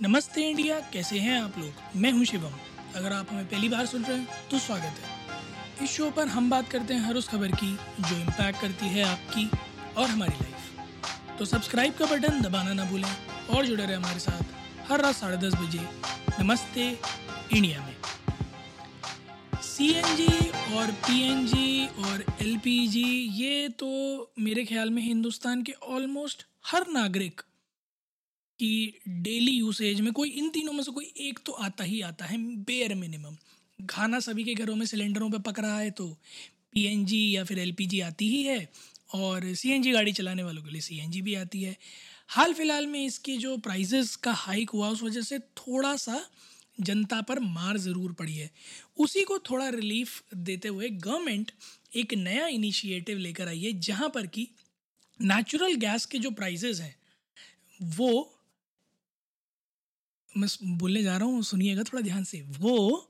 नमस्ते इंडिया, कैसे हैं आप लोग? मैं हूँ शिवम। अगर आप हमें पहली बार सुन रहे हैं तो स्वागत है। इस शो पर हम बात करते हैं हर उस खबर की, जो इम्पैक्ट करती है आपकी और हमारी लाइफ तो सब्सक्राइब का बटन दबाना ना भूलें और जुड़े रहे हमारे साथ हर रात साढ़े दस बजे नमस्ते इंडिया में। सीएनजी और पीएनजी और एलपीजी ये तो मेरे ख्याल में हिंदुस्तान के ऑलमोस्ट हर नागरिक कि डेली यूसेज में कोई, इन तीनों में से कोई एक तो आता ही आता है बेयर मिनिमम खाना सभी के घरों में सिलेंडरों पर पक रहा है तो पीएनजी या फिर एलपीजी आती ही है और सीएनजी गाड़ी चलाने वालों के लिए सीएनजी भी आती है। हाल फ़िलहाल में इसके जो प्राइजेस का हाइक हुआ उस वजह से थोड़ा सा जनता पर मार ज़रूर पड़ी है। उसी को थोड़ा रिलीफ देते हुए गवर्नमेंट एक नया इनिशिएटिव लेकर आई है, जहाँ पर कि नेचुरल गैस के जो प्राइजेज़ हैं, वो मैं बोलने जा रहा हूँ, सुनिएगा थोड़ा ध्यान से। वो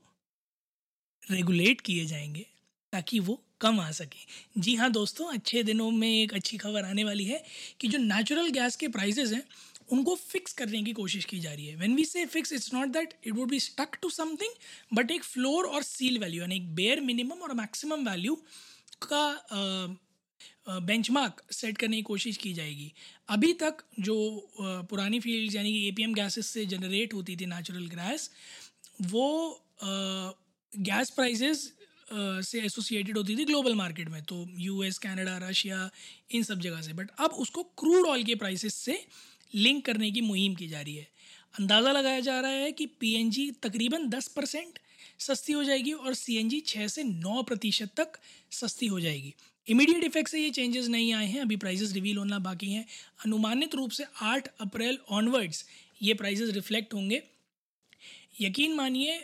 रेगुलेट किए जाएँगे ताकि वो कम आ सके। जी हाँ दोस्तों, अच्छे दिनों में एक अच्छी खबर आने वाली है कि जो नेचुरल गैस के प्राइसेस हैं, उनको फिक्स करने की कोशिश की जा रही है। When we say fix it's not that it would be stuck to something but एक फ्लोर और सील वैल्यू यानी एक बेयर मिनिमम और मैक्सिमम वैल्यू का बेंचमार्क सेट करने की कोशिश की जाएगी। अभी तक जो पुरानी फ़ील्ड यानी कि ए पी एम गैसेस से जनरेट होती थी नेचुरल गैस वो गैस प्राइसेस से एसोसिएटेड होती थी ग्लोबल मार्केट में तो यूएस कनाडा रशिया इन सब जगह से। बट अब उसको क्रूड ऑयल के प्राइसेस से लिंक करने की मुहिम की जा रही है। अंदाज़ा लगाया जा रहा है कि पीएनजी तकरीबन 10 परसेंट सस्ती हो जाएगी और सीएनजी 6 से 9 प्रतिशत तक सस्ती हो जाएगी। इमीडिएट इफ़ेक्ट से ये चेंजेस नहीं आए हैं, अभी प्राइजेस रिवील होना बाकी हैं। अनुमानित रूप से 8 अप्रैल ऑनवर्ड्स ये प्राइजेस रिफ्लेक्ट होंगे। यकीन मानिए,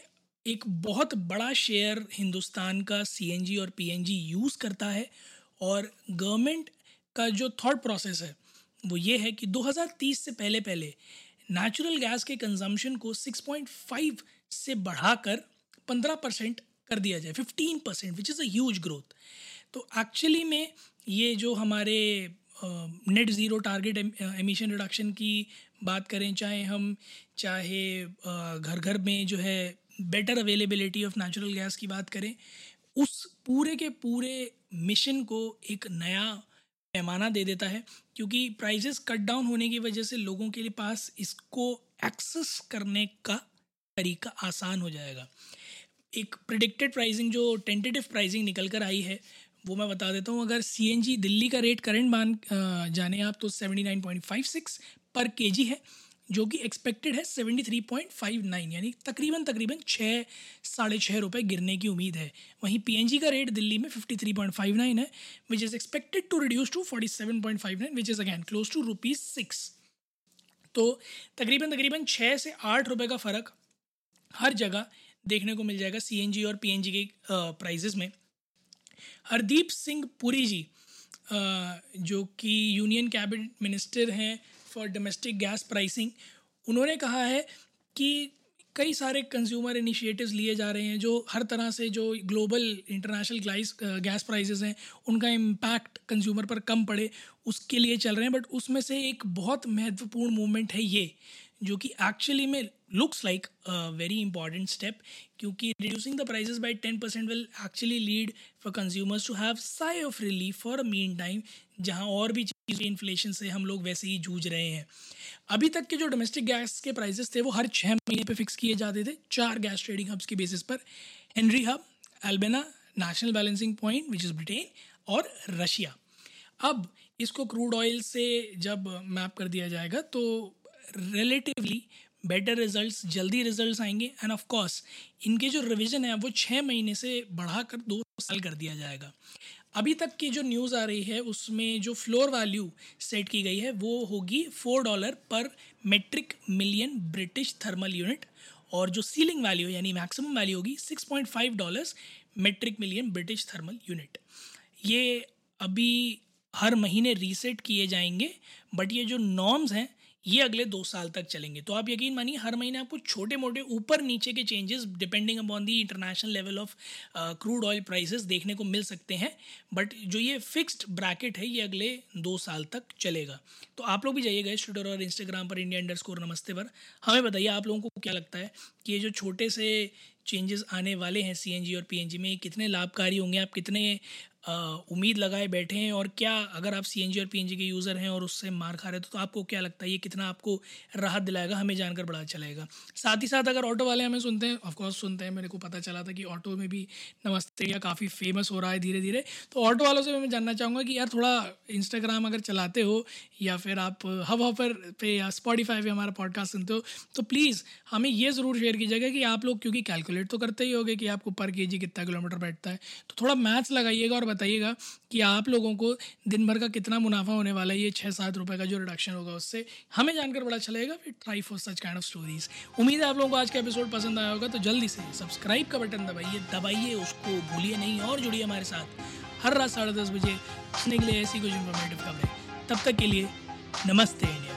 एक बहुत बड़ा शेयर हिंदुस्तान का सीएनजी और पीएनजी यूज़ करता है और गवर्नमेंट का जो थॉट प्रोसेस है, वो ये है कि 2030 से पहले पहले नेचुरल गैस के कंजम्पशन को 6.5 से बढ़ाकर 15 परसेंट कर दिया जाए 15 percent which is a huge growth तो एक्चुअली में ये जो हमारे net zero target emission reduction की बात करें, चाहे हम, चाहे घर घर में जो है better availability of natural gas की बात करें, उस पूरे के पूरे मिशन को एक नया पैमाना दे देता है, क्योंकि प्राइजेस कट डाउन होने की वजह से लोगों के लिए पास इसको एक्सेस करने का तरीका आसान हो जाएगा। एक प्रिडिक्टेड प्राइसिंग जो टेंटेटिव प्राइसिंग निकल कर आई है वो मैं बता देता हूँ, अगर सीएनजी दिल्ली का रेट करंट मान जाने आप तो seventy nine point five six per K G है, जो कि एक्सपेक्टेड है seventy three point five nine यानी तकरीबन तकरीबन छः साढ़े छः रुपये गिरने की उम्मीद है। वहीं पीएनजी का रेट दिल्ली में fifty three point five nine है which is expected to reduce to forty seven point five nine which is again close to rupees six तो तकरीबन तकरीबन छः से आठ रुपये का फ़र्क हर जगह देखने को मिल जाएगा सीएनजी और पी के प्राइजेज़ में। हरदीप सिंह पुरी जी जो कि यूनियन कैबिनेट मिनिस्टर हैं फॉर डोमेस्टिक गैस प्राइसिंग उन्होंने कहा है कि कई सारे कंज्यूमर इनिशिएटिव्स लिए जा रहे हैं जो हर तरह से जो ग्लोबल इंटरनेशनल ग्लाइस गैस प्राइसेस हैं, उनका इम्पैक्ट कंज्यूमर पर कम पड़े, उसके लिए चल रहे हैं बट उसमें से एक बहुत महत्वपूर्ण मूवमेंट है ये जो कि एक्चुअली में looks like very important step क्योंकि reducing the prices by ten percent will actually lead for consumers to have sigh of relief for a mean time जहाँ और भी चीज़ें इन्फ्लेशन से हम लोग वैसे ही जूझ रहे हैं। अभी तक के जो डोमेस्टिक गैस के प्राइजेस थे, वो हर छः महीने पे फिक्स किए जाते थे, चार गैस ट्रेडिंग हब्स के बेसिस पर। Henry Hub Alberta national balancing point which is Britain और रशिया अब इसको क्रूड ऑयल से जब मैप कर दिया जाएगा तो रिलेटिवली बेटर रिजल्ट्स जल्दी रिजल्ट्स आएँगे एंड ऑफ़ कोर्स इनके जो रिवीजन है, वो छः महीने से बढ़ाकर दो साल कर दिया जाएगा। अभी तक की जो न्यूज़ आ रही है, उसमें जो फ्लोर वैल्यू सेट की गई है, वो होगी four dollar per metric million British thermal unit और जो सीलिंग वैल्यू यानी मैक्सिमम वैल्यू होगी six point five dollars metric million British thermal unit ये अभी हर महीने रीसेट किए जाएँगे बट ये जो नॉर्म्स हैं ये अगले दो साल तक चलेंगे। तो आप यकीन मानिए, हर महीने आपको छोटे मोटे ऊपर नीचे के changes depending upon the international level of crude oil prices देखने को मिल सकते हैं। बट जो ये फिक्स्ड ब्रैकेट है, ये अगले दो साल तक चलेगा। तो आप लोग भी जाइएगा ट्विटर और इंस्टाग्राम पर इंडिया अंडर स्कोर नमस्ते पर। हमें बताइए आप लोगों को क्या लगता है कि ये जो छोटे से चेंजेस आने वाले हैं सीएनजी और पीएनजी में कितने लाभकारी होंगे? आप कितने उम्मीद लगाए बैठे हैं और क्या अगर आप सीएनजी और पीएनजी के यूज़र हैं और उससे मार खा रहे हो तो आपको क्या लगता है ये कितना आपको राहत दिलाएगा, हमें जानकर बड़ा अच्छा लगेगा। साथ ही साथ अगर ऑटो वाले हमें सुनते हैं ऑफकोर्स सुनते हैं, मेरे को पता चला था कि ऑटो में भी नमस्ते या काफ़ी फ़ेमस हो रहा है धीरे धीरे तो ऑटो वालों से मैं जानना चाहूँगा कि यार थोड़ा इंस्टाग्राम अगर चलाते हो या फिर आप हब हॉपर पे या स्पॉटीफाई पे हमारा पॉडकास्ट सुनते हो तो प्लीज़ हमें ये ज़रूर शेयर कीजिएगा कि आप लोग, क्योंकि कैलकुलेट तो करते ही होगे कि आपको पर के कितना किलोमीटर बैठता है तो थोड़ा मैथ्स लगाइएगा और बताइएगा कि आप लोगों को दिन भर का कितना मुनाफा होने वाला है, ये छः सात रुपये का जो रिडक्शन होगा उससे हमें जानकर बड़ा अच्छा लगेगा, फिर try for such kind of stories उम्मीद है आप लोगों को आज का एपिसोड पसंद आया होगा तो जल्दी से सब्सक्राइब का बटन दबाइए दबाइए उसको भूलिए नहीं और जुड़िए हमारे साथ हर रात साढ़े दस बजे। सुनने के लिए ऐसी कुछ इन्फॉर्मेटिव खबरें। तब तक के लिए नमस्ते इंडिया।